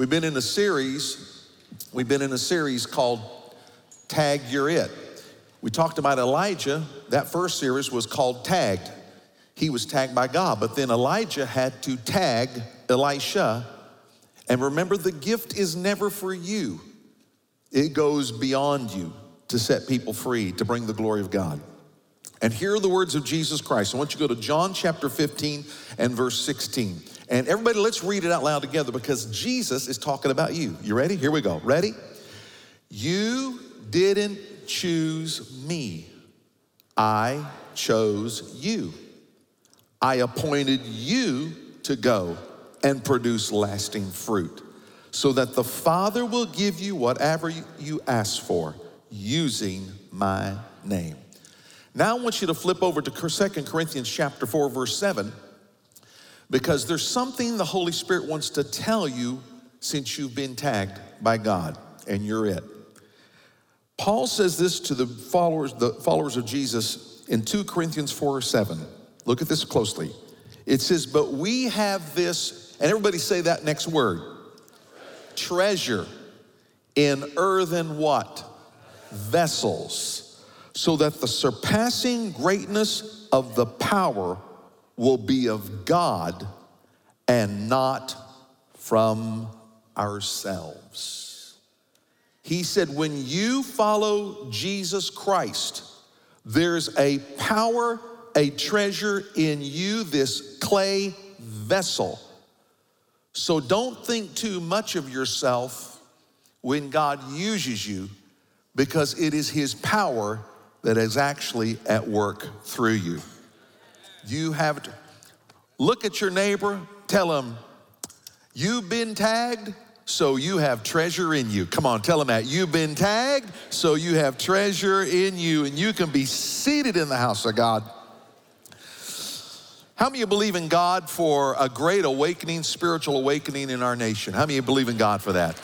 We've been in a series, we've been in a series called Tag You're It. We talked about Elijah. That first series was called Tagged. He was tagged by God, but then Elijah had to tag Elisha. And remember, the gift is never for you, it goes beyond you to set people free, to bring the glory of God. And here are the words of Jesus Christ. I want you to go to John chapter 15 and verse 16. And everybody, let's read it out loud together because Jesus is talking about you. You ready? Here we go. Ready? You didn't choose me, I chose you. I appointed you to go and produce lasting fruit so that the Father will give you whatever you ask for using my name. Now I want you to flip over to 2 Corinthians chapter 4 verse 7 because there's something the Holy Spirit wants to tell you since you've been tagged by God and you're it. Paul says this to the followers the followers of Jesus in 2 Corinthians 4 or 7. Look at this closely. It says, "But we have this and everybody say that next word. Treasure in earthen what? Vessels so that the surpassing greatness of the power will be of God and not from ourselves. He said, when you follow Jesus Christ, there's a power, a treasure in you, this clay vessel. So don't think too much of yourself when God uses you because it is His power that is actually at work through you. You have to look at your neighbor, tell him, You've been tagged, so you have treasure in you. Come on, tell him that. You've been tagged, so you have treasure in you, and you can be seated in the house of God. How many of you believe in God for a great awakening, spiritual awakening in our nation? How many of you believe in God for that?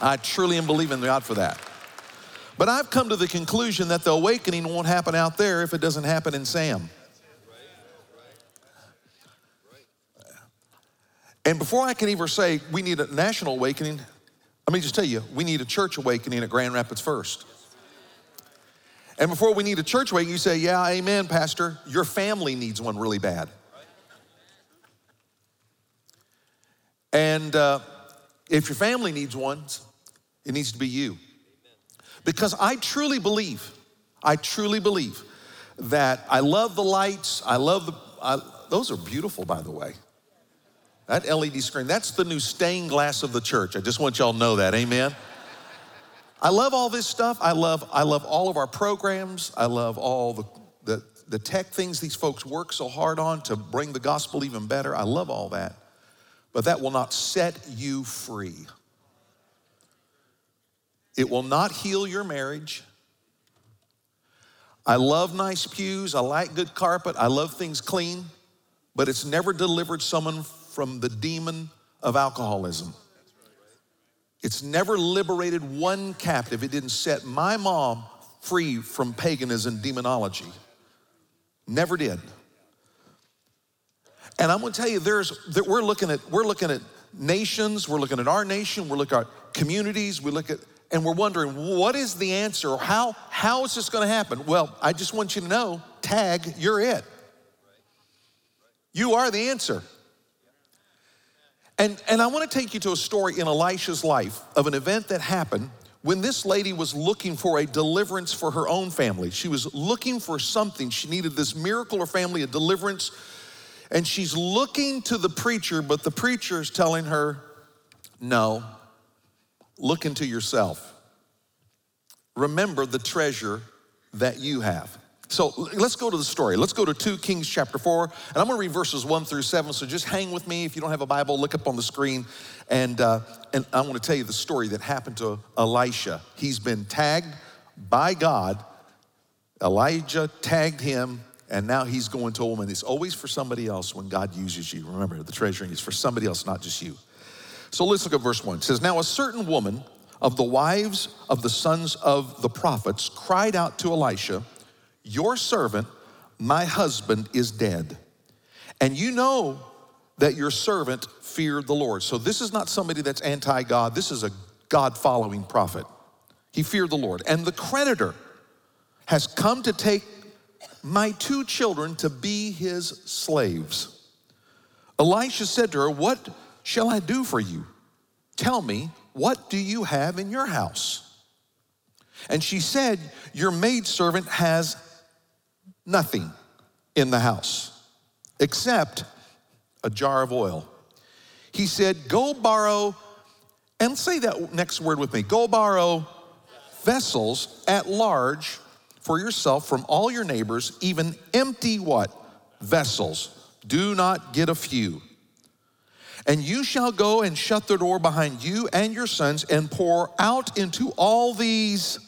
I truly am believing God for that. But I've come to the conclusion that the awakening won't happen out there if it doesn't happen in Sam. And before I can even say we need a national awakening, let me just tell you, we need a church awakening at Grand Rapids first. And before we need a church awakening, you say, Yeah, amen, Pastor. Your family needs one really bad. And uh, if your family needs one, it needs to be you. Because I truly believe, I truly believe that I love the lights. I love the, I, those are beautiful, by the way. That LED screen, that's the new stained glass of the church. I just want y'all to know that, amen? I love all this stuff. I love, I love all of our programs. I love all the, the, the tech things these folks work so hard on to bring the gospel even better. I love all that. But that will not set you free. It will not heal your marriage. I love nice pews. I like good carpet. I love things clean, but it's never delivered someone from the demon of alcoholism. It's never liberated one captive. It didn't set my mom free from paganism demonology. Never did. And I'm going to tell you, there's that we're looking at we're looking at nations, we're looking at our nation, we're looking at communities, we look at and we're wondering what is the answer how how is this going to happen well i just want you to know tag you're it you are the answer and and i want to take you to a story in elisha's life of an event that happened when this lady was looking for a deliverance for her own family she was looking for something she needed this miracle or family a deliverance and she's looking to the preacher but the preacher is telling her no Look into yourself. Remember the treasure that you have. So let's go to the story. Let's go to 2 Kings chapter 4, and I'm gonna read verses 1 through 7. So just hang with me. If you don't have a Bible, look up on the screen. And, uh, and I wanna tell you the story that happened to Elisha. He's been tagged by God. Elijah tagged him, and now he's going to a woman. It's always for somebody else when God uses you. Remember, the treasuring is for somebody else, not just you. So let's look at verse 1. It says, Now a certain woman of the wives of the sons of the prophets cried out to Elisha, Your servant, my husband, is dead. And you know that your servant feared the Lord. So this is not somebody that's anti God, this is a God following prophet. He feared the Lord. And the creditor has come to take my two children to be his slaves. Elisha said to her, What shall I do for you? Tell me, what do you have in your house? And she said, Your maidservant has nothing in the house except a jar of oil. He said, Go borrow, and say that next word with me go borrow vessels at large for yourself from all your neighbors, even empty what? Vessels. Do not get a few. And you shall go and shut the door behind you and your sons and pour out into all these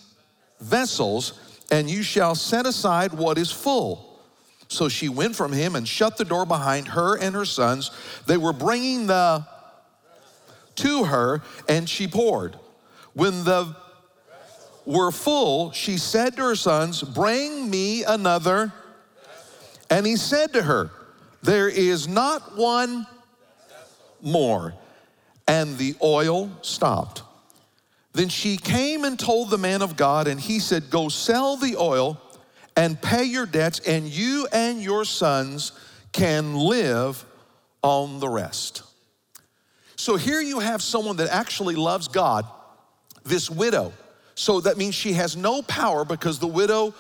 vessels, and you shall set aside what is full. So she went from him and shut the door behind her and her sons. They were bringing the to her, and she poured. When the were full, she said to her sons, Bring me another. And he said to her, There is not one more. And the oil stopped. Then she came and told the man of God, and he said, Go sell the oil and pay your debts, and you and your sons can live on the rest. So here you have someone that actually loves God, this widow. So that means she has no power because the widow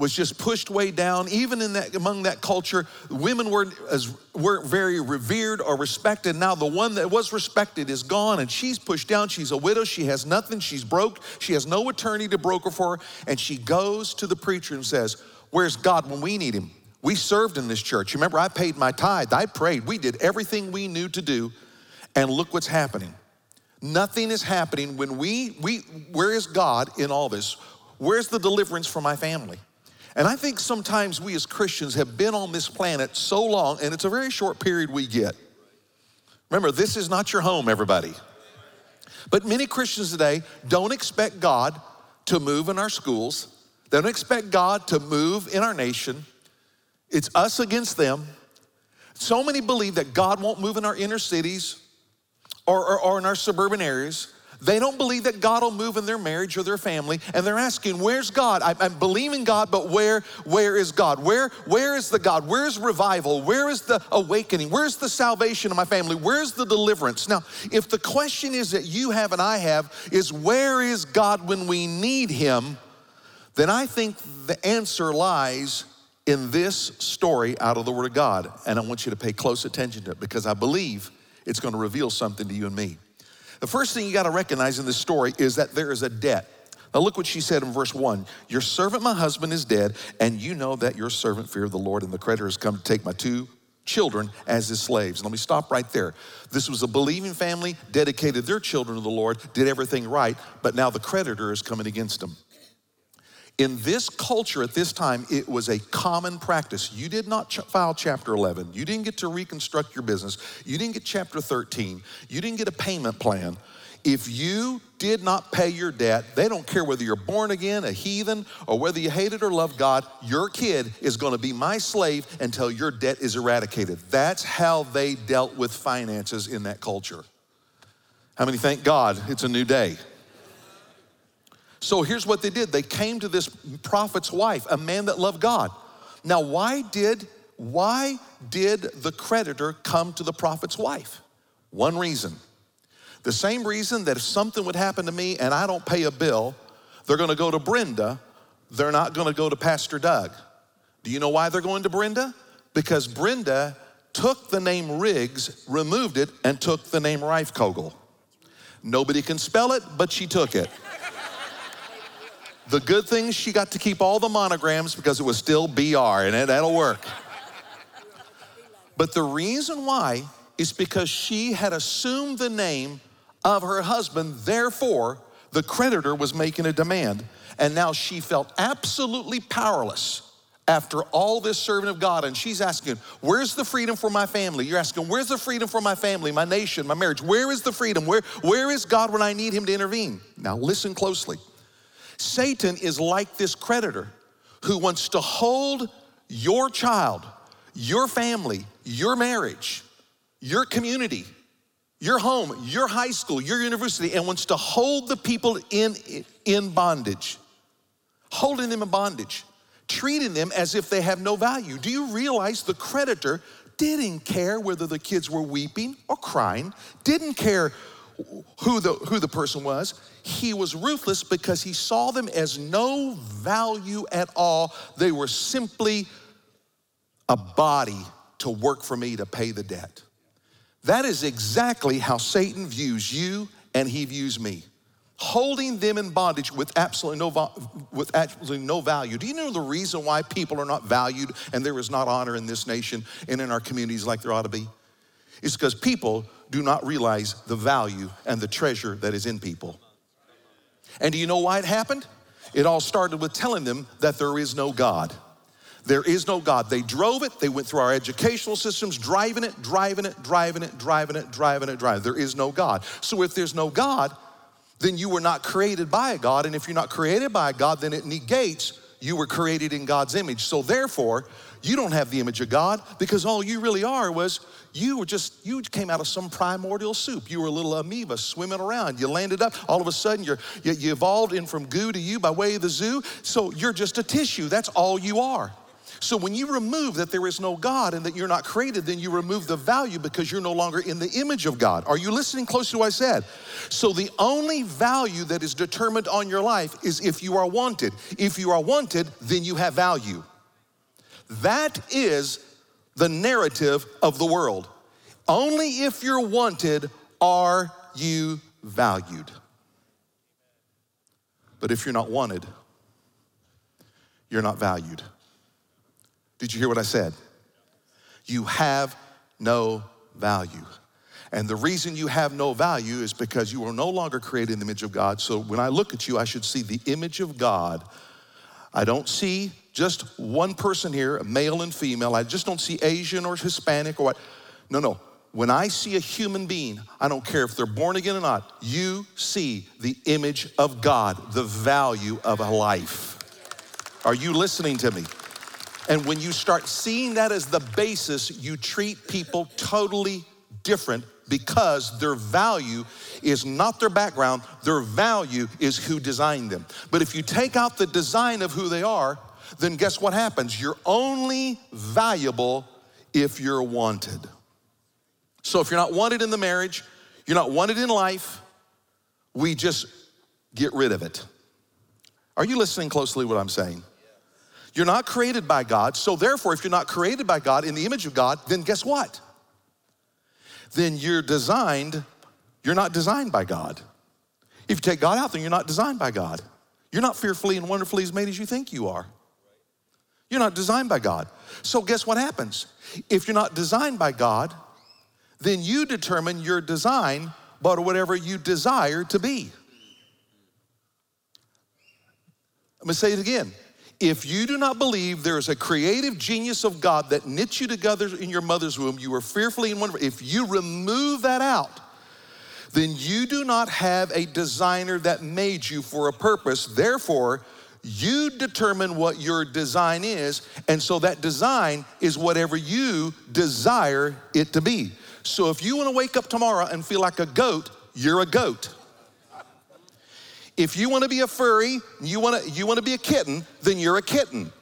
was just pushed way down. Even in that among that culture, women weren't as weren't very revered or respected. Now the one that was respected is gone, and she's pushed down. She's a widow. She has nothing. She's broke. She has no attorney to broker for her, and she goes to the preacher and says, "Where's God when we need Him?" We served in this church. Remember, I paid my tithe. I prayed. We did everything we knew to do, and look what's happening. Nothing is happening when we we. Where is God in all this? Where's the deliverance for my family? And I think sometimes we as Christians have been on this planet so long, and it's a very short period we get. Remember, this is not your home, everybody. But many Christians today don't expect God to move in our schools, they don't expect God to move in our nation. It's us against them. So many believe that God won't move in our inner cities or, or, or in our suburban areas. They don't believe that God will move in their marriage or their family, and they're asking, "Where's God? I, am believing God, but where? Where is God? Where? Where is the God? Where's revival? Where is the awakening? Where's the salvation of my family? Where's the deliverance?" Now, if the question is that you have and I have is, "Where is God when we need Him?" Then I think the answer lies in this story out of the Word of God, and I want you to pay close attention to it because I believe it's going to reveal something to you and me. The first thing you got to recognize in this story is that there is a debt. Now, look what she said in verse 1 Your servant, my husband, is dead, and you know that your servant feared the Lord, and the creditor has come to take my two children as his slaves. Let me stop right there. This was a believing family, dedicated their children to the Lord, did everything right, but now the creditor is coming against them. In this culture at this time, it was a common practice. You did not ch- file chapter 11. You didn't get to reconstruct your business. You didn't get chapter 13. You didn't get a payment plan. If you did not pay your debt, they don't care whether you're born again, a heathen, or whether you hated or loved God, your kid is going to be my slave until your debt is eradicated. That's how they dealt with finances in that culture. How many thank God it's a new day? So here's what they did. They came to this prophet's wife, a man that loved God. Now, why did why did the creditor come to the prophet's wife? One reason. The same reason that if something would happen to me and I don't pay a bill, they're going to go to Brenda, they're not going to go to Pastor Doug. Do you know why they're going to Brenda? Because Brenda took the name Riggs, removed it, and took the name Reifkogel. Nobody can spell it, but she took it. The good thing, she got to keep all the monograms because it was still BR, and that'll work. But the reason why is because she had assumed the name of her husband, therefore, the creditor was making a demand. And now she felt absolutely powerless after all this servant of God. And she's asking, Where's the freedom for my family? You're asking, Where's the freedom for my family, my nation, my marriage? Where is the freedom? Where, where is God when I need Him to intervene? Now, listen closely. Satan is like this creditor who wants to hold your child, your family, your marriage your community, your home, your high school, your university, and wants to hold the people in, in bondage, holding them in bondage, treating them as if they have no value. Do you realize the creditor didn't care whether the kids were weeping or crying, didn't care who the, who the person was. He was ruthless because he saw them as no value at all. They were simply a body to work for me to pay the debt. That is exactly how Satan views you and he views me. Holding them in bondage with absolutely no, with absolutely no value. Do you know the reason why people are not valued and there is not honor in this nation and in our communities like there ought to be? It's because people do not realize the value and the treasure that is in people. And do you know why it happened? It all started with telling them that there is no God. There is no God. They drove it, they went through our educational systems, driving it, driving it, driving it, driving it, driving it, driving it. There is no God. So if there's no God, then you were not created by a God. And if you're not created by a God, then it negates you were created in God's image. So therefore, you don't have the image of God because all you really are was you were just, you came out of some primordial soup. You were a little amoeba swimming around. You landed up, all of a sudden you're, you, you evolved in from goo to you by way of the zoo. So you're just a tissue. That's all you are. So when you remove that there is no God and that you're not created, then you remove the value because you're no longer in the image of God. Are you listening close to what I said? So the only value that is determined on your life is if you are wanted. If you are wanted, then you have value. That is the narrative of the world. Only if you're wanted are you valued. But if you're not wanted, you're not valued. Did you hear what I said? You have no value. And the reason you have no value is because you are no longer created in the image of God. So when I look at you, I should see the image of God. I don't see just one person here, male and female. I just don't see Asian or Hispanic or what. No, no. When I see a human being, I don't care if they're born again or not, you see the image of God, the value of a life. Are you listening to me? And when you start seeing that as the basis, you treat people totally different because their value is not their background, their value is who designed them. But if you take out the design of who they are, then guess what happens? You're only valuable if you're wanted. So if you're not wanted in the marriage, you're not wanted in life, we just get rid of it. Are you listening closely what I'm saying? You're not created by God. So, therefore, if you're not created by God in the image of God, then guess what? Then you're designed, you're not designed by God. If you take God out, then you're not designed by God. You're not fearfully and wonderfully as made as you think you are. You're not designed by God. So, guess what happens? If you're not designed by God, then you determine your design by whatever you desire to be. Let me say it again. If you do not believe there is a creative genius of God that knit you together in your mother's womb, you were fearfully and wonderfully, if you remove that out, then you do not have a designer that made you for a purpose. Therefore, you determine what your design is, and so that design is whatever you desire it to be. So if you want to wake up tomorrow and feel like a goat, you're a goat. If you want to be a furry, you want to you want to be a kitten, then you're a kitten.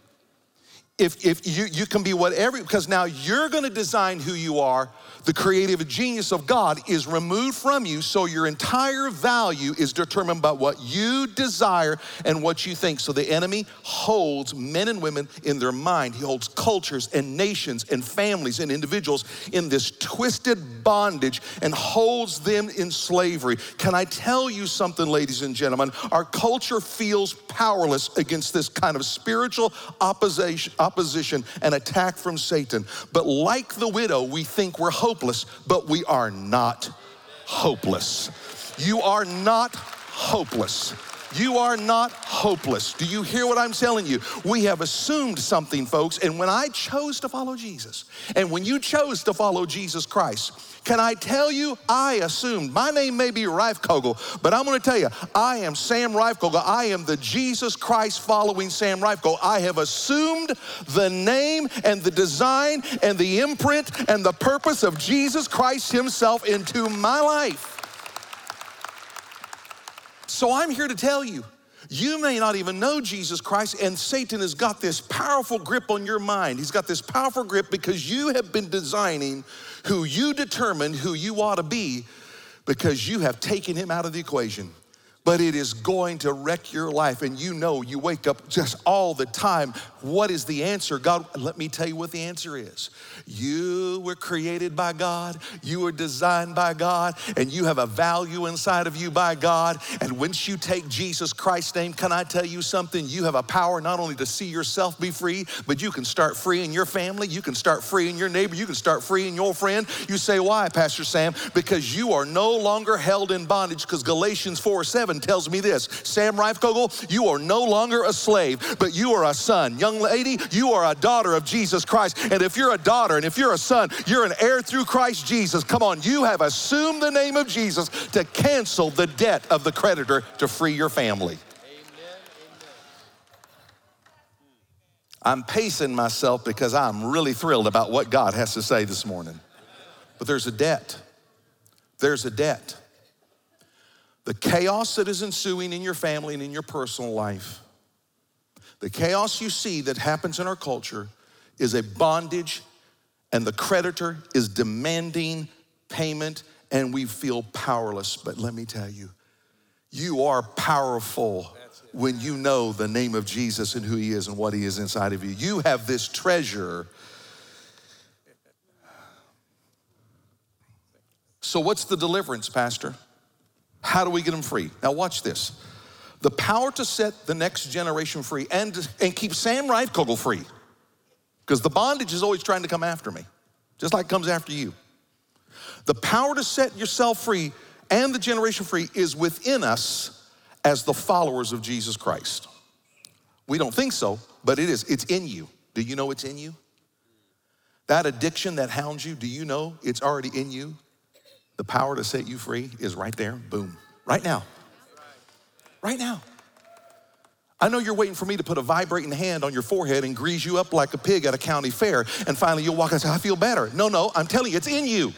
If, if you, you can be whatever, because now you're going to design who you are the creative genius of God is removed from you, so your entire value is determined by what you desire and what you think. So the enemy holds men and women in their mind. He holds cultures and nations and families and individuals in this twisted bondage and holds them in slavery. Can I tell you something, ladies and gentlemen? Our culture feels powerless against this kind of spiritual opposition, opposition and attack from Satan. But like the widow, we think we're hopeless, but we are not hopeless. You are not hopeless. You are not hopeless. Do you hear what I'm telling you? We have assumed something, folks. And when I chose to follow Jesus, and when you chose to follow Jesus Christ, can I tell you, I assumed, my name may be Reifkogel, but I'm gonna tell you, I am Sam Reifkogel. I am the Jesus Christ following Sam Reifkogel. I have assumed the name and the design and the imprint and the purpose of Jesus Christ Himself into my life. So I'm here to tell you, you may not even know Jesus Christ, and Satan has got this powerful grip on your mind. He's got this powerful grip because you have been designing who you determined who you ought to be because you have taken him out of the equation but it is going to wreck your life. And you know, you wake up just all the time. What is the answer? God, let me tell you what the answer is. You were created by God, you were designed by God, and you have a value inside of you by God. And once you take Jesus Christ's name, can I tell you something? You have a power not only to see yourself be free, but you can start freeing your family, you can start freeing your neighbor, you can start freeing your friend. You say, Why, Pastor Sam? Because you are no longer held in bondage, because Galatians 4 7 tells me this Sam Reifkogel, you are no longer a slave, but you are a son. Young lady, you are a daughter of Jesus Christ. And if you're a daughter and if you're a son, you're an heir through Christ Jesus. Come on, you have assumed the name of Jesus to cancel the debt of the creditor to free your family. I'm pacing myself because I'm really thrilled about what God has to say this morning. But there's a debt. There's a debt the chaos that is ensuing in your family and in your personal life, the chaos you see that happens in our culture is a bondage, and the creditor is demanding payment, and we feel powerless. But let me tell you, you are powerful when you know the name of Jesus and who he is and what he is inside of you. You have this treasure. So, what's the deliverance, Pastor? How do we get them free? Now, watch this. The power to set the next generation free and, and keep Sam Reifkogel free, because the bondage is always trying to come after me, just like it comes after you. The power to set yourself free and the generation free is within us as the followers of Jesus Christ. We don't think so, but it is. It's in you. Do you know it's in you? That addiction that hounds you, do you know it's already in you? The power to set you free is right there, boom, right now. Right now. I know you're waiting for me to put a vibrating hand on your forehead and grease you up like a pig at a county fair, and finally you'll walk and say, I feel better. No, no, I'm telling you, it's in you.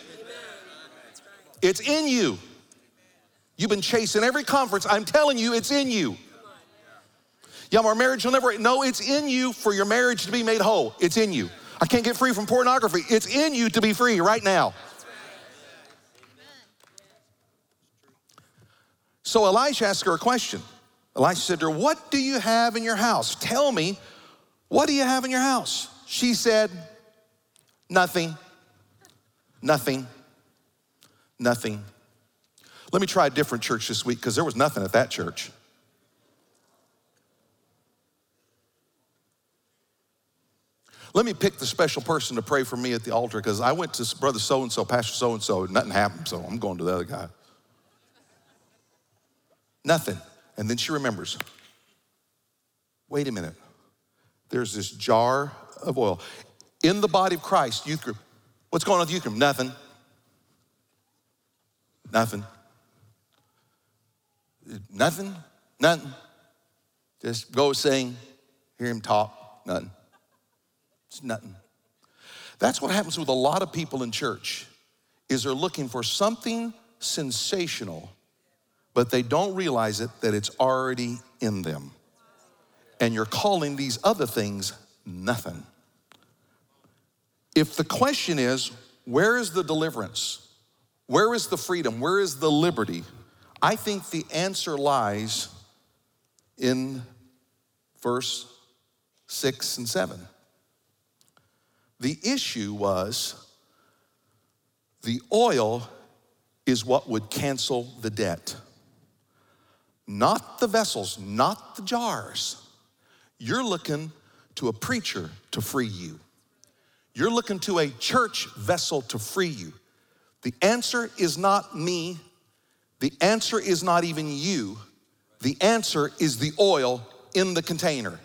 It's in you. You've been chasing every conference. I'm telling you, it's in you. Yeah, our marriage will never, no, it's in you for your marriage to be made whole. It's in you. I can't get free from pornography. It's in you to be free right now. So Elisha asked her a question. Elisha said to her, What do you have in your house? Tell me, what do you have in your house? She said, Nothing, nothing, nothing. Let me try a different church this week because there was nothing at that church. Let me pick the special person to pray for me at the altar because I went to brother so and so, pastor so and so, nothing happened, so I'm going to the other guy. Nothing. And then she remembers wait a minute. There's this jar of oil. In the body of Christ, youth group. What's going on with youth group? Nothing. Nothing. Nothing. Nothing. Just go sing, hear him talk. Nothing. It's nothing. That's what happens with a lot of people in church is they're looking for something sensational but they don't realize it that it's already in them. And you're calling these other things nothing. If the question is, where is the deliverance? Where is the freedom? Where is the liberty? I think the answer lies in verse six and seven. The issue was the oil is what would cancel the debt not the vessels, not the jars. You're looking to a preacher to free you. You're looking to a church vessel to free you. The answer is not me. The answer is not even you. The answer is the oil in the container.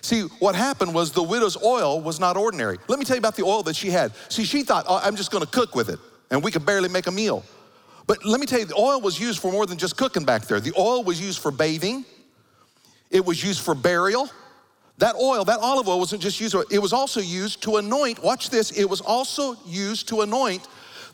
See, what happened was the widow's oil was not ordinary. Let me tell you about the oil that she had. See, she thought, oh, I'm just gonna cook with it, and we could barely make a meal. But let me tell you, the oil was used for more than just cooking back there. The oil was used for bathing, it was used for burial. That oil, that olive oil wasn't just used, it was also used to anoint, watch this, it was also used to anoint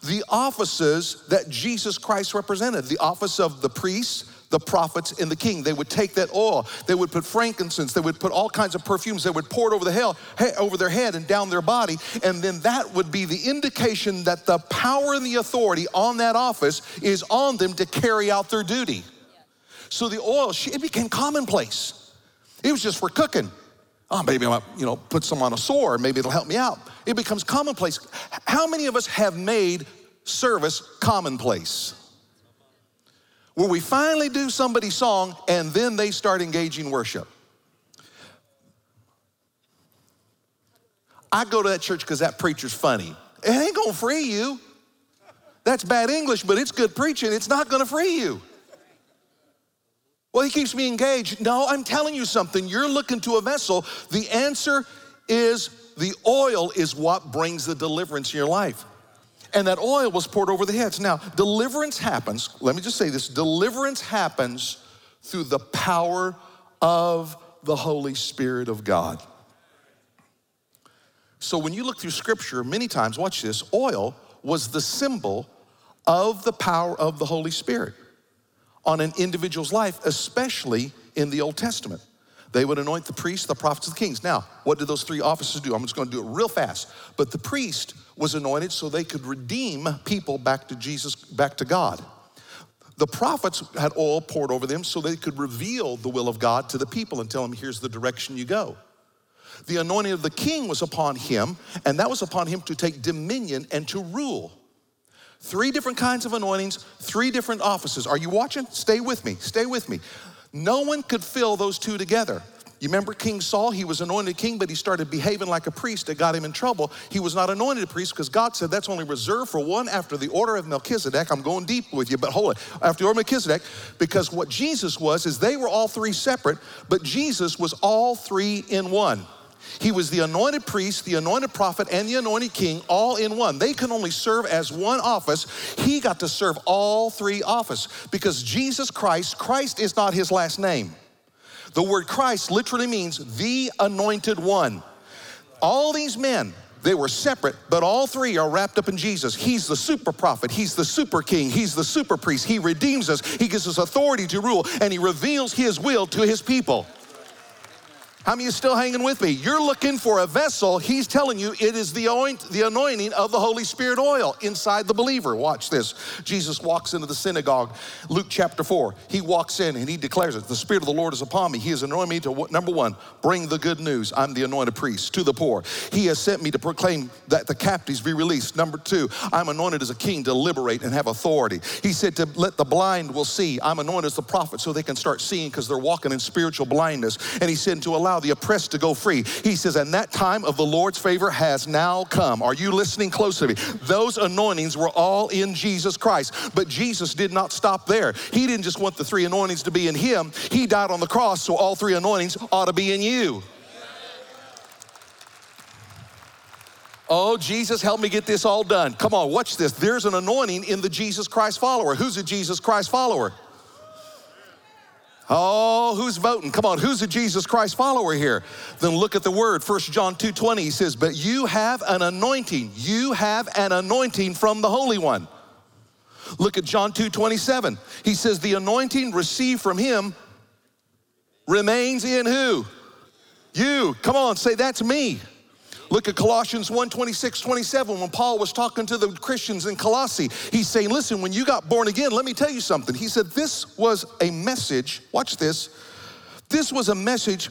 the offices that Jesus Christ represented the office of the priest, the prophets, and the king. They would take that oil, they would put frankincense, they would put all kinds of perfumes, they would pour it over, the hell, over their head and down their body, and then that would be the indication that the power and the authority on that office is on them to carry out their duty. So the oil, it became commonplace. It was just for cooking. Oh, maybe I might, you know, put some on a sore, maybe it'll help me out. It becomes commonplace. How many of us have made service commonplace? Where we finally do somebody's song and then they start engaging worship. I go to that church because that preacher's funny. It ain't gonna free you. That's bad English, but it's good preaching. It's not gonna free you. Well, he keeps me engaged. No, I'm telling you something. You're looking to a vessel. The answer is the oil is what brings the deliverance in your life. And that oil was poured over the heads. Now, deliverance happens, let me just say this deliverance happens through the power of the Holy Spirit of God. So when you look through scripture, many times, watch this, oil was the symbol of the power of the Holy Spirit on an individual's life, especially in the Old Testament. They would anoint the priests, the prophets, the kings. Now, what did those three offices do? I'm just going to do it real fast. But the priest was anointed so they could redeem people back to Jesus, back to God. The prophets had oil poured over them so they could reveal the will of God to the people and tell them, here's the direction you go. The anointing of the king was upon him, and that was upon him to take dominion and to rule. Three different kinds of anointings, three different offices. Are you watching? Stay with me. Stay with me. No one could fill those two together. You remember King Saul? He was anointed king, but he started behaving like a priest. That got him in trouble. He was not anointed a priest because God said that's only reserved for one after the order of Melchizedek. I'm going deep with you, but hold it. After the order of Melchizedek, because what Jesus was is they were all three separate, but Jesus was all three in one. He was the anointed priest, the anointed prophet, and the anointed king all in one. They can only serve as one office. He got to serve all three offices because Jesus Christ, Christ is not his last name. The word Christ literally means the anointed one. All these men, they were separate, but all three are wrapped up in Jesus. He's the super prophet, He's the super king, He's the super priest. He redeems us, He gives us authority to rule, and He reveals His will to His people. How many you still hanging with me? You're looking for a vessel. He's telling you it is the, oint, the anointing of the Holy Spirit oil inside the believer. Watch this. Jesus walks into the synagogue, Luke chapter 4. He walks in and he declares it The Spirit of the Lord is upon me. He has anointed me to, number one, bring the good news. I'm the anointed priest to the poor. He has sent me to proclaim that the captives be released. Number two, I'm anointed as a king to liberate and have authority. He said to let the blind will see. I'm anointed as the prophet so they can start seeing because they're walking in spiritual blindness. And he said to allow allow the oppressed to go free. He says, and that time of the Lord's favor has now come. Are you listening close to me? Those anointings were all in Jesus Christ. But Jesus did not stop there. He didn't just want the three anointings to be in him, He died on the cross, so all three anointings ought to be in you. Oh, Jesus, help me get this all done. Come on, watch this. There's an anointing in the Jesus Christ follower. Who's a Jesus Christ follower? Oh, who's voting? Come on, who's a Jesus Christ follower here? Then look at the word. First John 2:20 he says, "But you have an anointing. You have an anointing from the Holy One." Look at John 2:27. He says, "The anointing received from him remains in who? You. Come on, say that's me. Look at Colossians 1 26, 27. When Paul was talking to the Christians in Colossae, he's saying, Listen, when you got born again, let me tell you something. He said, This was a message, watch this. This was a message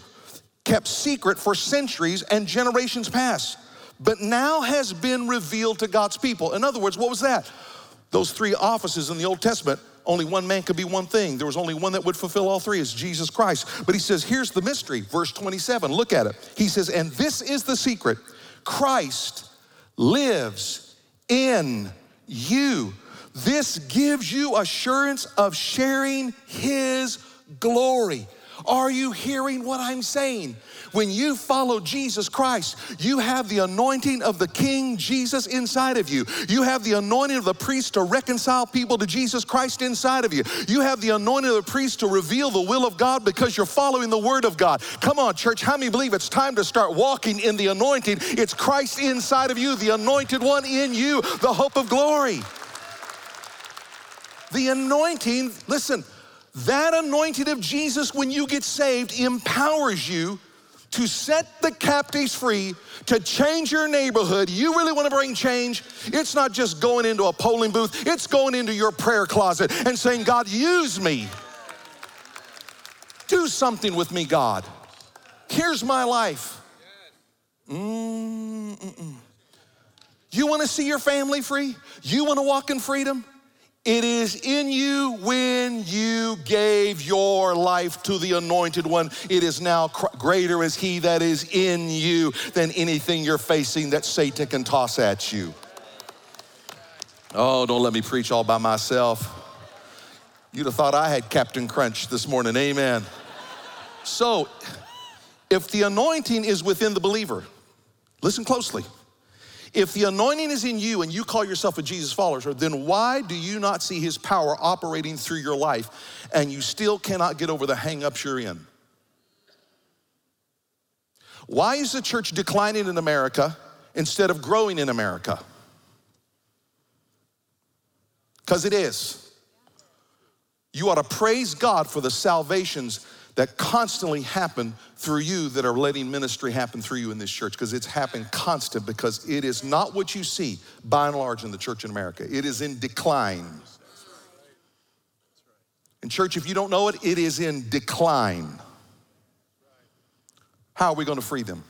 kept secret for centuries and generations past, but now has been revealed to God's people. In other words, what was that? Those three offices in the Old Testament, only one man could be one thing. There was only one that would fulfill all three, is Jesus Christ. But he says, here's the mystery, verse 27. Look at it. He says, and this is the secret Christ lives in you. This gives you assurance of sharing His glory. Are you hearing what I'm saying? When you follow Jesus Christ, you have the anointing of the King Jesus inside of you. You have the anointing of the priest to reconcile people to Jesus Christ inside of you. You have the anointing of the priest to reveal the will of God because you're following the word of God. Come on, church, how many believe it's time to start walking in the anointing? It's Christ inside of you, the anointed one in you, the hope of glory. The anointing, listen, that anointing of Jesus, when you get saved, empowers you to set the captives free, to change your neighborhood. You really want to bring change? It's not just going into a polling booth, it's going into your prayer closet and saying, God, use me. Do something with me, God. Here's my life. Mm-mm-mm. You want to see your family free? You want to walk in freedom? It is in you when you gave your life to the anointed one. It is now greater is he that is in you than anything you're facing that Satan can toss at you. Oh, don't let me preach all by myself. You'd have thought I had Captain Crunch this morning. Amen. So, if the anointing is within the believer, listen closely. If the anointing is in you and you call yourself a Jesus follower, then why do you not see his power operating through your life and you still cannot get over the hangups you're in? Why is the church declining in America instead of growing in America? Because it is. You ought to praise God for the salvations that constantly happen through you that are letting ministry happen through you in this church because it's happened constant because it is not what you see by and large in the church in America. It is in decline. In church, if you don't know it, it is in decline. How are we going to free them?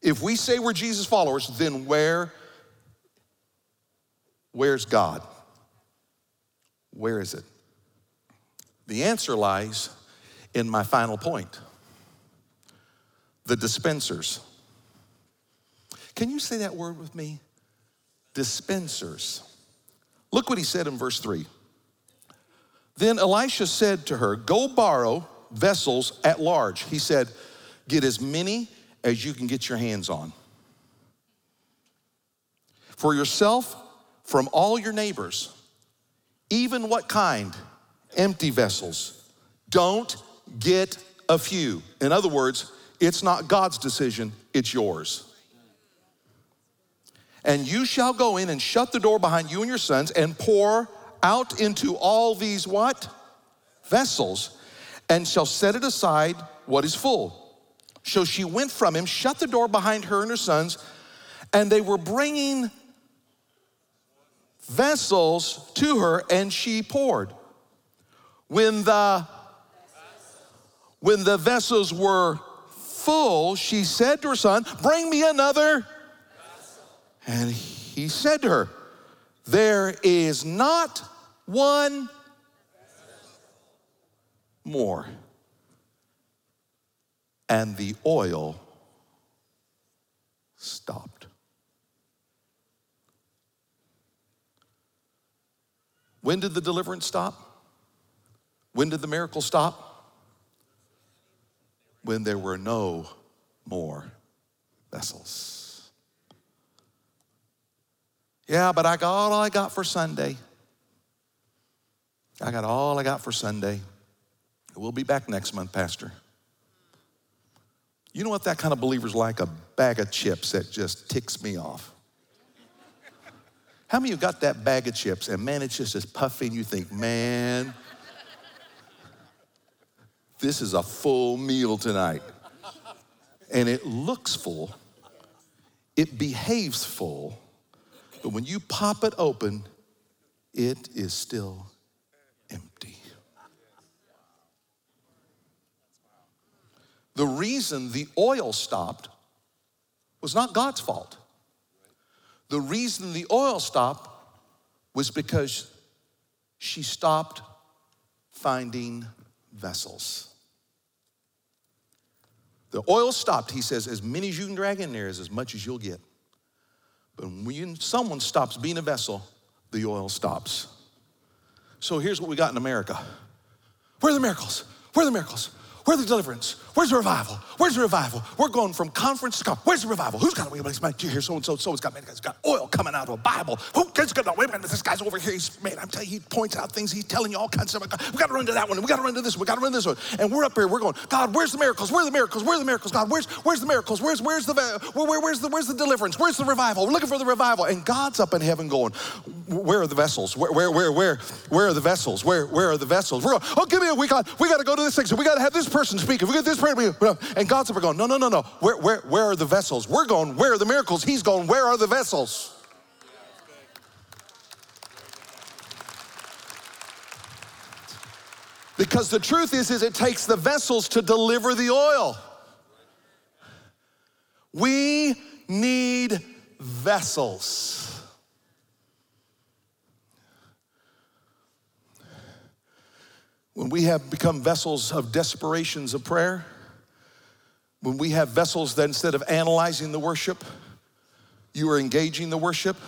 If we say we're Jesus followers, then where where's God? Where is it? The answer lies in my final point the dispensers. Can you say that word with me? Dispensers. Look what he said in verse 3. Then Elisha said to her, Go borrow vessels at large. He said, Get as many as you can get your hands on. For yourself, from all your neighbors, even what kind? Empty vessels. Don't get a few. In other words, it's not God's decision, it's yours. And you shall go in and shut the door behind you and your sons and pour out into all these what? Vessels, and shall set it aside what is full. So she went from him, shut the door behind her and her sons, and they were bringing vessels to her, and she poured. When the when the vessels were full, she said to her son, Bring me another. And he said to her, There is not one more. And the oil stopped. When did the deliverance stop? When did the miracle stop? When there were no more vessels. Yeah, but I got all I got for Sunday. I got all I got for Sunday. We'll be back next month, Pastor. You know what that kind of believer's like? A bag of chips that just ticks me off. How many of you got that bag of chips and man, it's just as puffy and you think, man, this is a full meal tonight. And it looks full, it behaves full, but when you pop it open, it is still empty. The reason the oil stopped was not God's fault. The reason the oil stopped was because she stopped finding vessels. The oil stopped. He says, as many as you can drag in there is as much as you'll get. But when someone stops being a vessel, the oil stops. So here's what we got in America. Where are the miracles? Where are the miracles? Where are the deliverance? Where's the revival? Where's the revival? We're going from conference to conference. Where's the revival? Who's got a wait you hear so and so, so has got man, has got oil coming out of a Bible. Who gets got minute, this guy's over here. He's man, I'm telling you, he points out things, he's telling you all kinds of stuff. We got to run to that one, we got to run to this one, we got to run to this one. And we're up here, we're going, God, where's the miracles? Where are the miracles? Where are the miracles? God, where's where's the miracles? Where's where's the where, where, where's the where's the deliverance? Where's the revival? We're looking for the revival. And God's up in heaven going, Where are the vessels? Where where where where where are the vessels? Where where are the vessels? We're going, oh give me a we got we got to go to this section. We got to have this person speak. If we get this prayer, and God's up going, no, no, no, no. Where, where, where are the vessels? We're going, where are the miracles? He's going, where are the vessels? Because the truth is, is it takes the vessels to deliver the oil. We need vessels. When we have become vessels of desperations of prayer, when we have vessels that instead of analyzing the worship, you are engaging the worship.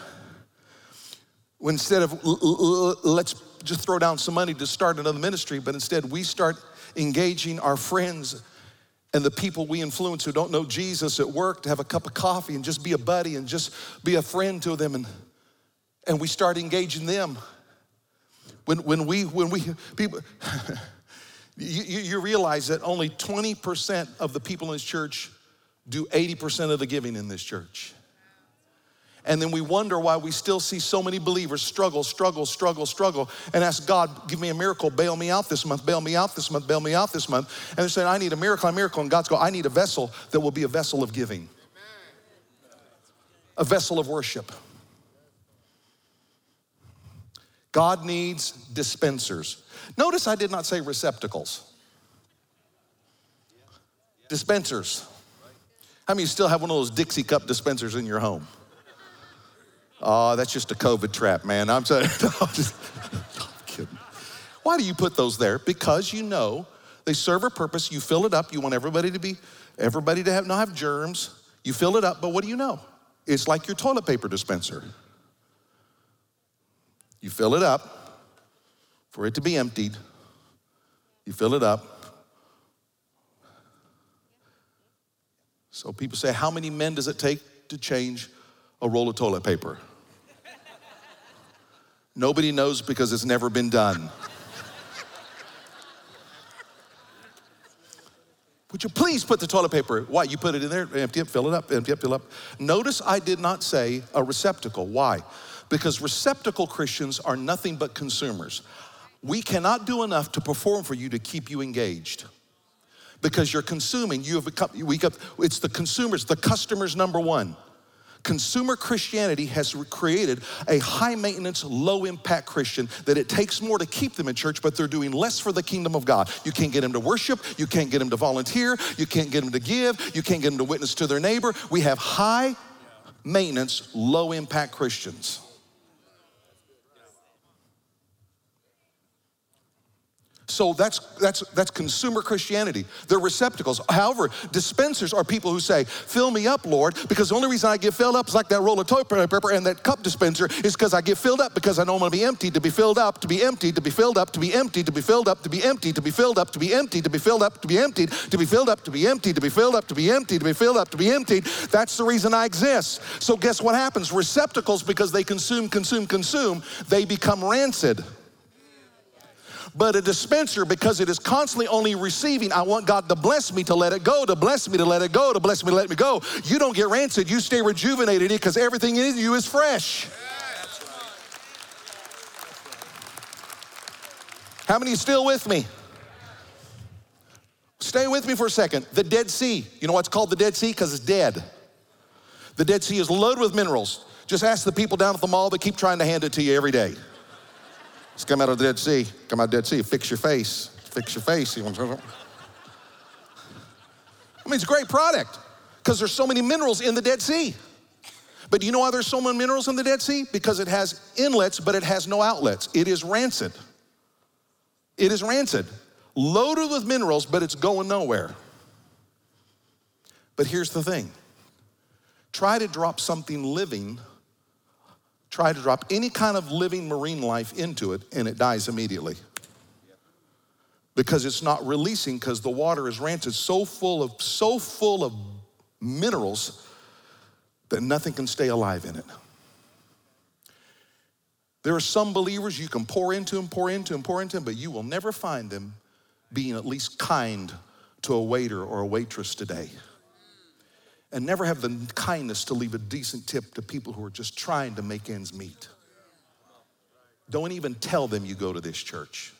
When instead of let's just throw down some money to start another ministry, but instead we start engaging our friends and the people we influence who don't know Jesus at work to have a cup of coffee and just be a buddy and just be a friend to them and, and we start engaging them. When, when we, when we, people, You, you, realize that only 20% of the people in this church do 80% of the giving in this church. And then we wonder why we still see so many believers struggle, struggle, struggle, struggle, and ask God, give me a miracle, bail me out this month, bail me out this month, bail me out this month. And they're saying, I need a miracle, a miracle. And God's going, I need a vessel that will be a vessel of giving, a vessel of worship. God needs dispensers. Notice I did not say receptacles, dispensers. How many still have one of those Dixie cup dispensers in your home? Oh, that's just a COVID trap, man. I'm sorry. No, just, I'm kidding. Why do you put those there? Because you know they serve a purpose. You fill it up. You want everybody to be, everybody to have not have germs. You fill it up, but what do you know? It's like your toilet paper dispenser. You fill it up, for it to be emptied. You fill it up. So people say, How many men does it take to change a roll of toilet paper? Nobody knows because it's never been done. Would you please put the toilet paper? Why? You put it in there, empty it, fill it up, empty it, fill it up. Notice I did not say a receptacle. Why? Because receptacle Christians are nothing but consumers. We cannot do enough to perform for you to keep you engaged. Because you're consuming you have become we got, it's the consumers the customers number one. Consumer christianity has created a high maintenance low impact christian that it takes more to keep them in church but they're doing less for the kingdom of god. You can't get them to worship you can't get them to volunteer you can't get them to give you can't get them to witness to their neighbor. We have high maintenance low impact christians So that's that's that's consumer Christianity. They're receptacles. However, dispensers are people who say, "Fill me up, Lord," because the only reason I get filled up is like that roll of toilet paper and that cup dispenser is because I get filled up because I know I'm going to be empty, to be filled up, to be empty, to be filled up, to be empty, to be filled up, to be empty, to be filled up, to be empty, to be filled up, to be emptied, to be filled up, to be empty, to be filled up, to be empty, to be filled up, to be emptied. That's the reason I exist. So guess what happens? Receptacles because they consume, consume, consume, they become rancid. But a dispenser, because it is constantly only receiving, I want God to bless me to let it go, to bless me to let it go, to bless me to let me go. You don't get rancid, you stay rejuvenated because everything in you is fresh. How many still with me? Stay with me for a second. The Dead Sea. You know what's called the Dead Sea? Because it's dead. The Dead Sea is loaded with minerals. Just ask the people down at the mall that keep trying to hand it to you every day. It's come out of the Dead Sea. Come out of the Dead Sea. Fix your face. Fix your face. I mean, it's a great product because there's so many minerals in the Dead Sea. But do you know why there's so many minerals in the Dead Sea? Because it has inlets, but it has no outlets. It is rancid. It is rancid. Loaded with minerals, but it's going nowhere. But here's the thing try to drop something living Try to drop any kind of living marine life into it and it dies immediately. Because it's not releasing because the water is rancid, so full of so full of minerals that nothing can stay alive in it. There are some believers you can pour into them, pour into them, pour into them, but you will never find them being at least kind to a waiter or a waitress today. And never have the kindness to leave a decent tip to people who are just trying to make ends meet. Don't even tell them you go to this church.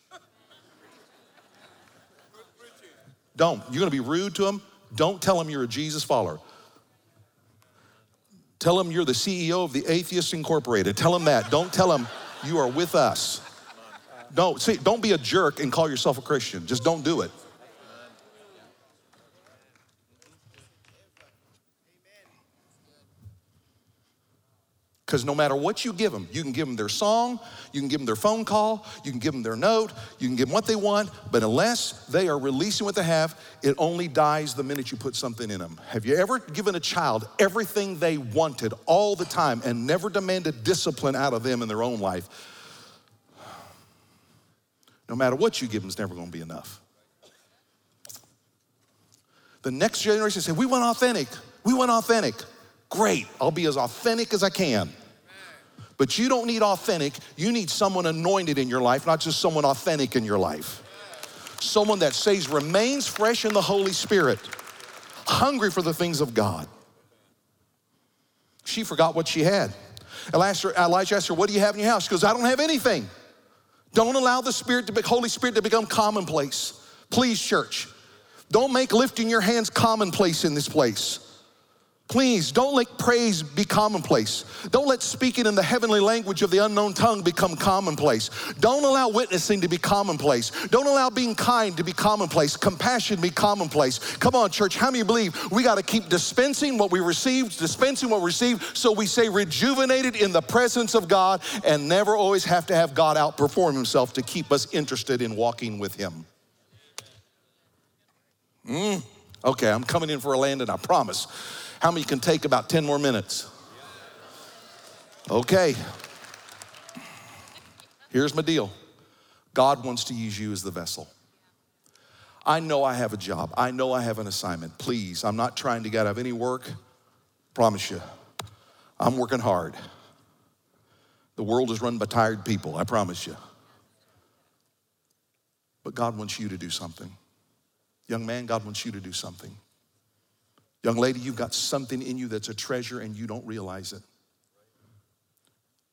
Don't. You're gonna be rude to them. Don't tell them you're a Jesus follower. Tell them you're the CEO of the Atheists Incorporated. Tell them that. Don't tell them you are with us. Don't see, don't be a jerk and call yourself a Christian. Just don't do it. Because no matter what you give them, you can give them their song, you can give them their phone call, you can give them their note, you can give them what they want, but unless they are releasing what they have, it only dies the minute you put something in them. Have you ever given a child everything they wanted all the time and never demanded discipline out of them in their own life? No matter what you give them, it's never to be enough. The next generation said, We want authentic. We want authentic. Great, I'll be as authentic as I can. But you don't need authentic, you need someone anointed in your life, not just someone authentic in your life. Someone that says remains fresh in the Holy Spirit, hungry for the things of God. She forgot what she had. Elijah asked her, What do you have in your house? She goes, I don't have anything. Don't allow the Spirit to be, Holy Spirit to become commonplace. Please, church. Don't make lifting your hands commonplace in this place. Please don't let praise be commonplace. Don't let speaking in the heavenly language of the unknown tongue become commonplace. Don't allow witnessing to be commonplace. Don't allow being kind to be commonplace, compassion be commonplace. Come on, church, how many believe we got to keep dispensing what we received, dispensing what we received, so we say rejuvenated in the presence of God and never always have to have God outperform himself to keep us interested in walking with him. Mm. Okay, I'm coming in for a landing, I promise. How many can take about 10 more minutes? Okay. Here's my deal God wants to use you as the vessel. I know I have a job. I know I have an assignment. Please, I'm not trying to get out of any work. Promise you. I'm working hard. The world is run by tired people, I promise you. But God wants you to do something. Young man, God wants you to do something. Young lady, you've got something in you that's a treasure and you don't realize it.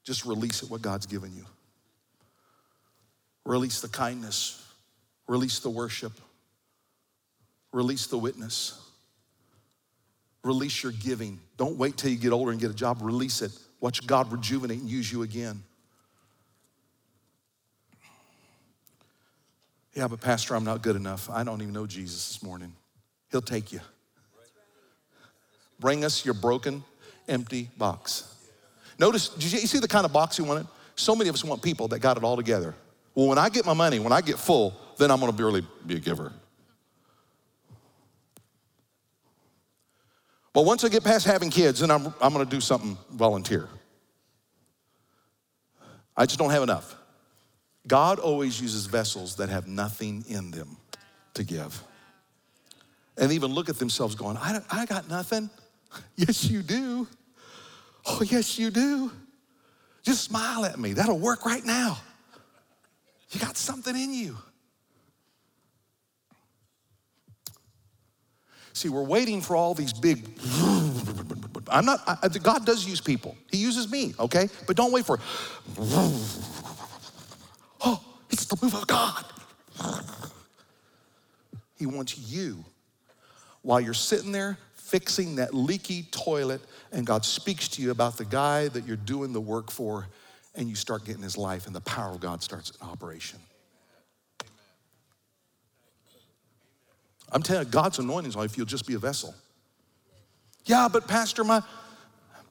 Just release it, what God's given you. Release the kindness, release the worship, release the witness, release your giving. Don't wait till you get older and get a job, release it. Watch God rejuvenate and use you again. Yeah, but Pastor, I'm not good enough. I don't even know Jesus this morning. He'll take you. Bring us your broken, empty box. Notice, did you see the kind of box you wanted? So many of us want people that got it all together. Well, when I get my money, when I get full, then I'm gonna really be a giver. But once I get past having kids, then I'm, I'm gonna do something volunteer. I just don't have enough. God always uses vessels that have nothing in them to give. And even look at themselves going, I, I got nothing. Yes, you do. Oh, yes, you do. Just smile at me. That'll work right now. You got something in you. See, we're waiting for all these big. I'm not, I, God does use people. He uses me, okay? But don't wait for, oh, it's the move of God. He wants you while you're sitting there fixing that leaky toilet, and God speaks to you about the guy that you're doing the work for, and you start getting his life, and the power of God starts in operation. I'm telling you, God's anointing is if you'll just be a vessel. Yeah, but Pastor, my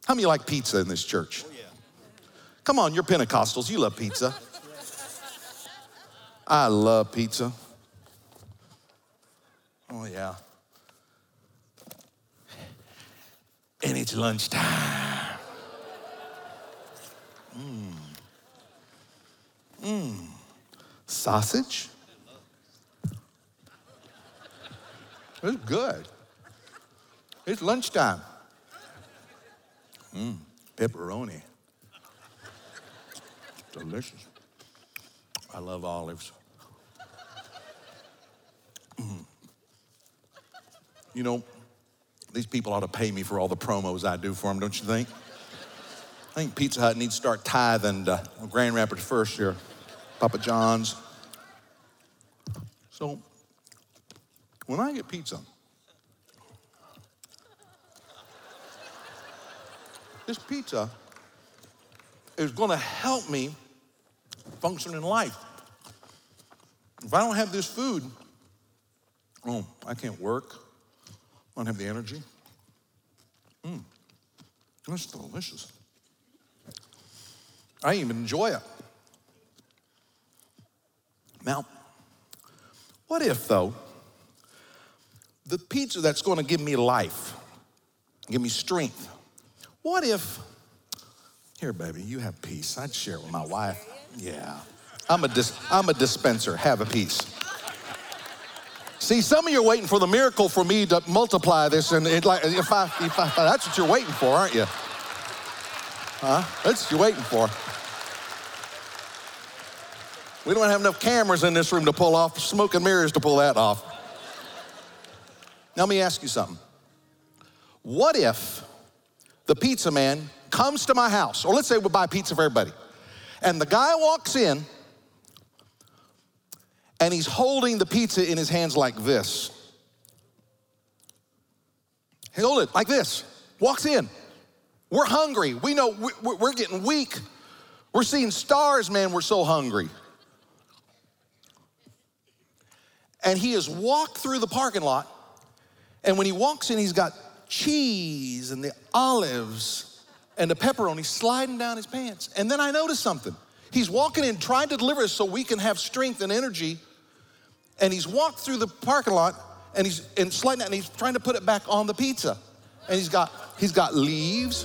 how many like pizza in this church? Oh, Come on, you're Pentecostals, you love pizza. I love pizza. Oh, yeah. And it's lunchtime. Mmm. Mmm. Sausage? It's good. It's lunchtime. Mmm, pepperoni. Delicious. I love olives. Mm. You know, these people ought to pay me for all the promos I do for them, don't you think? I think Pizza Hut needs to start tithing to Grand Rapids first year, Papa John's. So, when I get pizza, this pizza is going to help me function in life. If I don't have this food, oh, I can't work. I don't have the energy. Mmm, that's delicious. I even enjoy it. Now, what if, though, the pizza that's going to give me life, give me strength, what if, here, baby, you have peace. I'd share it with my wife. Yeah. I'm a, dis, I'm a dispenser. Have a piece. See, some of you are waiting for the miracle for me to multiply this, and it like if I, if I, that's what you're waiting for, aren't you? Huh? That's what you're waiting for. We don't have enough cameras in this room to pull off, smoke and mirrors to pull that off. Now, let me ask you something. What if the pizza man comes to my house, or let's say we buy pizza for everybody, and the guy walks in and he's holding the pizza in his hands like this. Hold it like this, walks in. We're hungry. We know we're getting weak. We're seeing stars, man. We're so hungry. And he has walked through the parking lot, and when he walks in, he's got cheese and the olives and the pepperoni sliding down his pants. And then I notice something. He's walking in trying to deliver us so we can have strength and energy. And he's walked through the parking lot and he's and sliding it and he's trying to put it back on the pizza. And he's got he's got leaves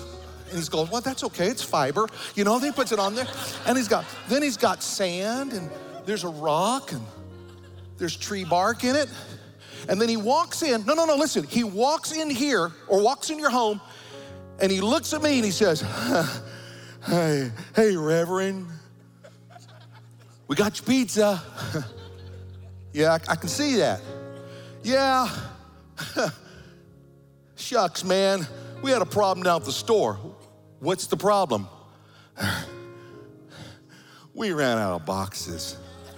and he's going, well, that's okay, it's fiber. You know, he puts it on there. And he's got then he's got sand and there's a rock and there's tree bark in it. And then he walks in. No, no, no, listen. He walks in here or walks in your home and he looks at me and he says, Hey, hey, Reverend, we got your pizza. yeah, I, I can see that. Yeah. Shucks, man. We had a problem down at the store. What's the problem? we ran out of boxes.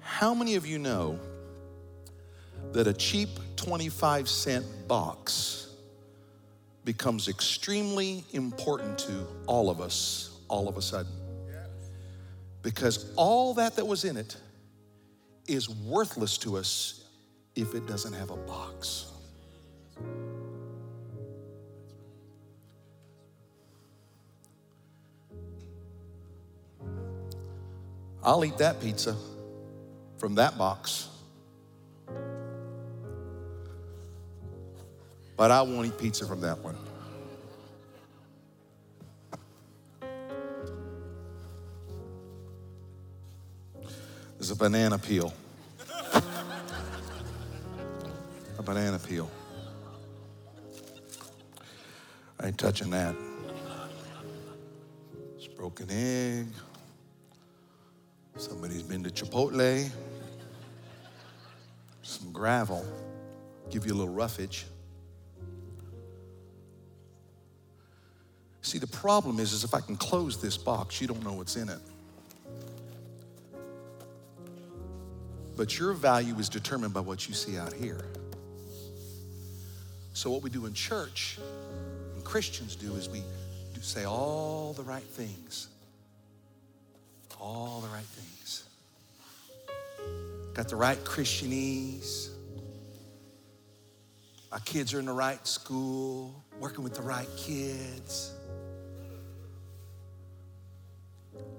How many of you know that a cheap 25 cent box becomes extremely important to all of us all of a sudden? Because all that that was in it is worthless to us if it doesn't have a box. I'll eat that pizza from that box. But I won't eat pizza from that one. There's a banana peel. a banana peel. I ain't touching that. It's broken egg. Somebody's been to Chipotle some gravel, give you a little roughage. See, the problem is, is if I can close this box, you don't know what's in it. But your value is determined by what you see out here. So, what we do in church, and Christians do, is we do say all the right things. All the right things got the right Christianese. My kids are in the right school, working with the right kids.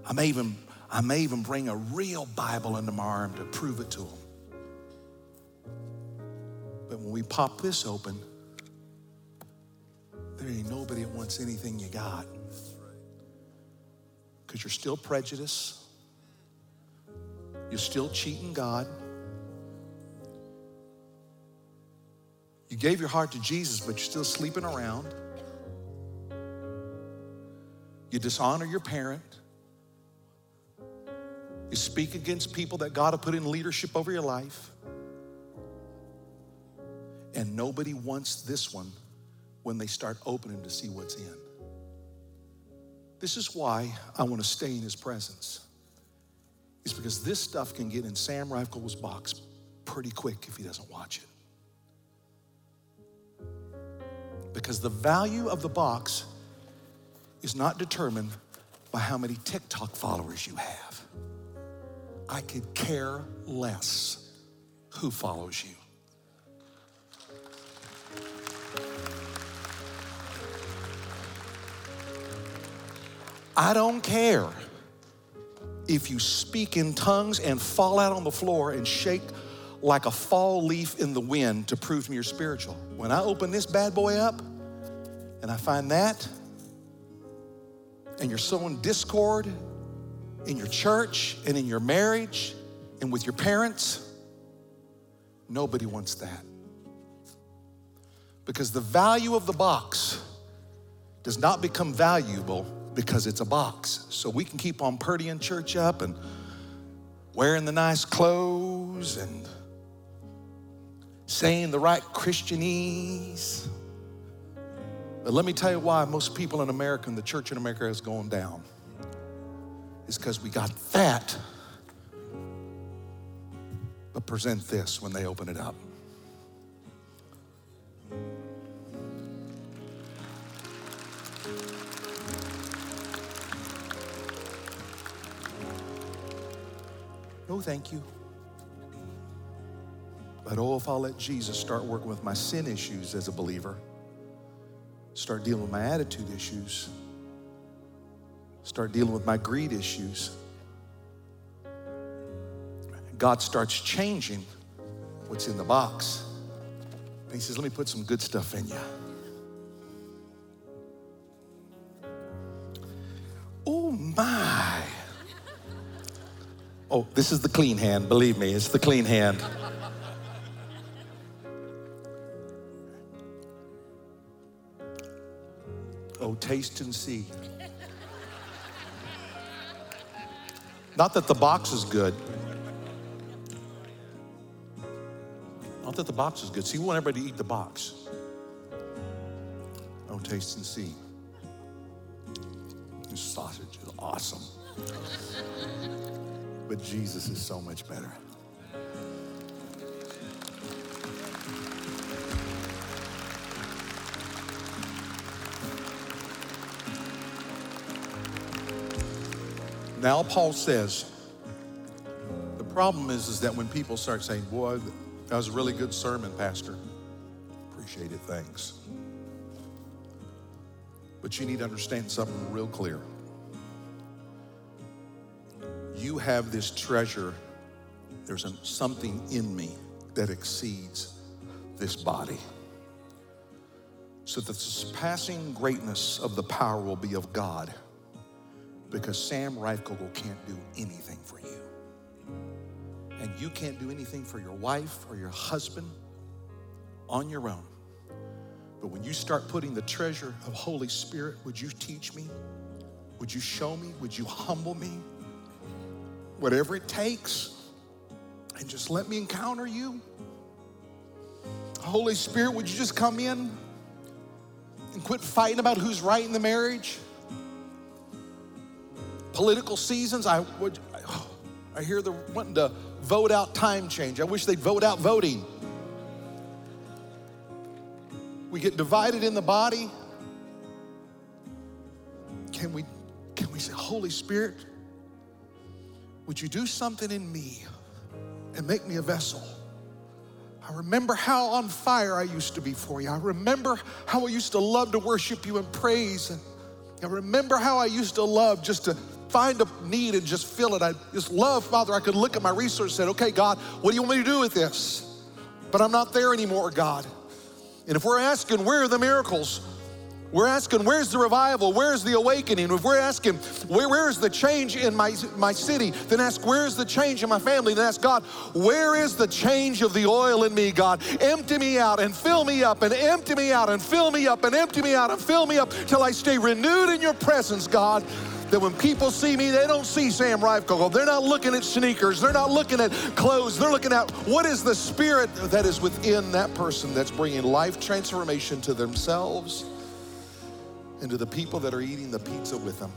I may even, I may even bring a real Bible into my arm to prove it to them. But when we pop this open, there ain't nobody that wants anything you got. Because you're still prejudiced. You're still cheating God. You gave your heart to Jesus, but you're still sleeping around. You dishonor your parent. You speak against people that God has put in leadership over your life. And nobody wants this one when they start opening to see what's in. This is why I want to stay in his presence. It's because this stuff can get in Sam Rifle's box pretty quick if he doesn't watch it. Because the value of the box is not determined by how many TikTok followers you have. I could care less who follows you. I don't care if you speak in tongues and fall out on the floor and shake like a fall leaf in the wind to prove me you're spiritual. When I open this bad boy up and I find that, and you're sowing discord in your church and in your marriage and with your parents, nobody wants that. Because the value of the box does not become valuable because it's a box. So we can keep on purdying church up and wearing the nice clothes and saying the right Christianese. But let me tell you why most people in America and the church in America is going down. It's because we got that, but present this when they open it up. No, thank you. But oh, if I'll let Jesus start working with my sin issues as a believer, start dealing with my attitude issues, start dealing with my greed issues, God starts changing what's in the box. And He says, Let me put some good stuff in you. Oh my. Oh, this is the clean hand. Believe me, it's the clean hand. Oh, taste and see. Not that the box is good. Not that the box is good. See, we want everybody to eat the box. Oh, taste and see. This sausage is awesome. But Jesus is so much better. Now, Paul says, the problem is, is that when people start saying, Boy, that was a really good sermon, Pastor. Appreciate it, thanks. But you need to understand something real clear. You have this treasure, there's something in me that exceeds this body. So the surpassing greatness of the power will be of God because Sam Rijfkogel can't do anything for you. And you can't do anything for your wife or your husband on your own. But when you start putting the treasure of Holy Spirit, would you teach me? Would you show me? Would you humble me? Whatever it takes, and just let me encounter you. Holy Spirit, would you just come in and quit fighting about who's right in the marriage? Political seasons, I would. I hear they're wanting to vote out time change. I wish they'd vote out voting. We get divided in the body. Can we, can we say, Holy Spirit, would you do something in me and make me a vessel? I remember how on fire I used to be for you. I remember how I used to love to worship you and praise. And I remember how I used to love just to find a need and just fill it. I just love, Father, I could look at my research and say, okay, God, what do you want me to do with this? But I'm not there anymore, God. And if we're asking, where are the miracles? We're asking, where's the revival? Where's the awakening? If we're asking, where, where's the change in my, my city? Then ask, where's the change in my family? Then ask God, where is the change of the oil in me, God? Empty me out and fill me up and empty me out and fill me up and empty me out and fill me up till I stay renewed in your presence, God that when people see me, they don't see Sam Rijfkogel. They're not looking at sneakers. They're not looking at clothes. They're looking at what is the spirit that is within that person that's bringing life transformation to themselves and to the people that are eating the pizza with them.